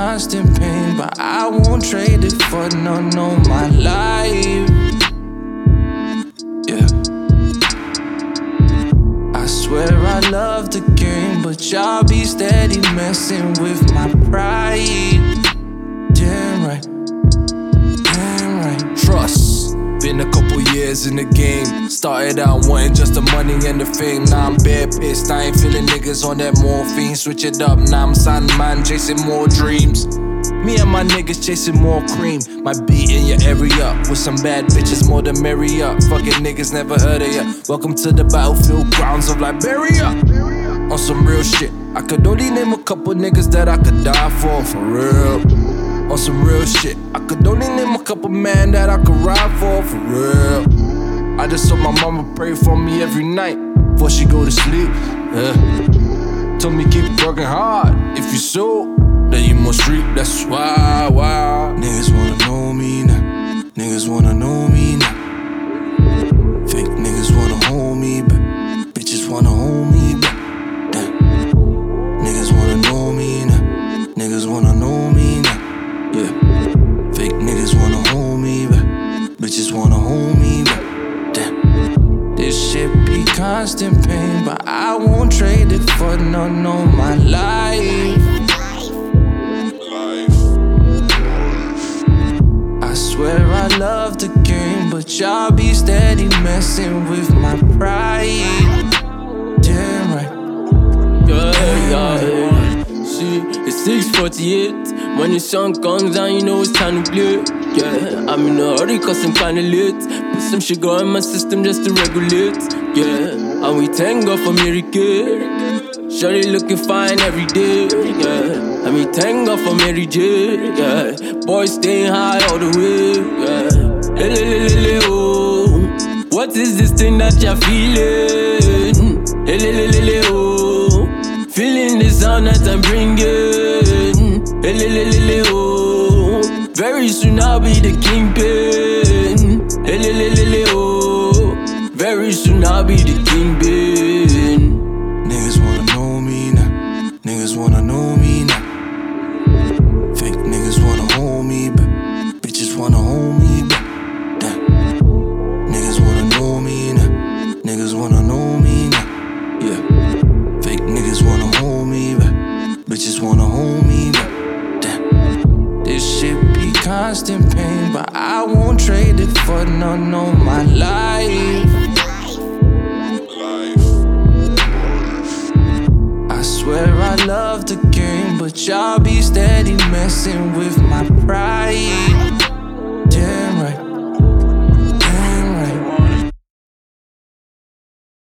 constant pain, but I won't trade it for no, no, my life. Yeah. I swear I love the game, but y'all be steady messing with my pride. In the game. Started out wanting just the money and the fame. Now I'm bare pissed. I ain't feeling niggas on that morphine. Switch it up. Now I'm signing man, chasing more dreams. Me and my niggas chasing more cream. My beat in your area with some bad bitches, more than merrier. Fucking niggas never heard of ya. Welcome to the battlefield grounds of Liberia. On some real shit, I could only name a couple niggas that I could die for, for real. On some real shit, I could only name a couple men that I could ride for, for real. I just saw my mama pray for me every night before she go to sleep. Yeah. Told me keep working hard. If you so, then you must reap. That's why, why. Niggas wanna know me now. Niggas wanna know constant pain, but I won't trade it for no, no, my life. I swear I love the game, but y'all be steady messing with my pride. Damn right. Yeah, yeah. See, it's 648. When the sun comes down, you know it's time to play. Yeah, I'm in a hurry cause I'm kinda late. Put some sugar in my system just to regulate. Yeah, and we thank God for miracle. Shorty looking fine every day. Yeah, and we thank God for Mary J. Yeah, boys staying high all the way. Yeah, oh. What is this thing that you're feeling? Lele oh. Feeling the sound that I'm bringing. Lele oh. Very soon I'll be the kingpin. Lele oh. Soon I'll be the kingpin. Niggas wanna know me now. Niggas wanna know me now. Fake niggas wanna hold me but Bitches wanna hold me back. Damn. Niggas wanna know me now. Niggas wanna know me now. Yeah. Fake niggas wanna hold me back. Bitches wanna hold me back. This shit be constant pain, but I won't trade it for no, no, my life. love the game, but y'all be steady messing with my pride.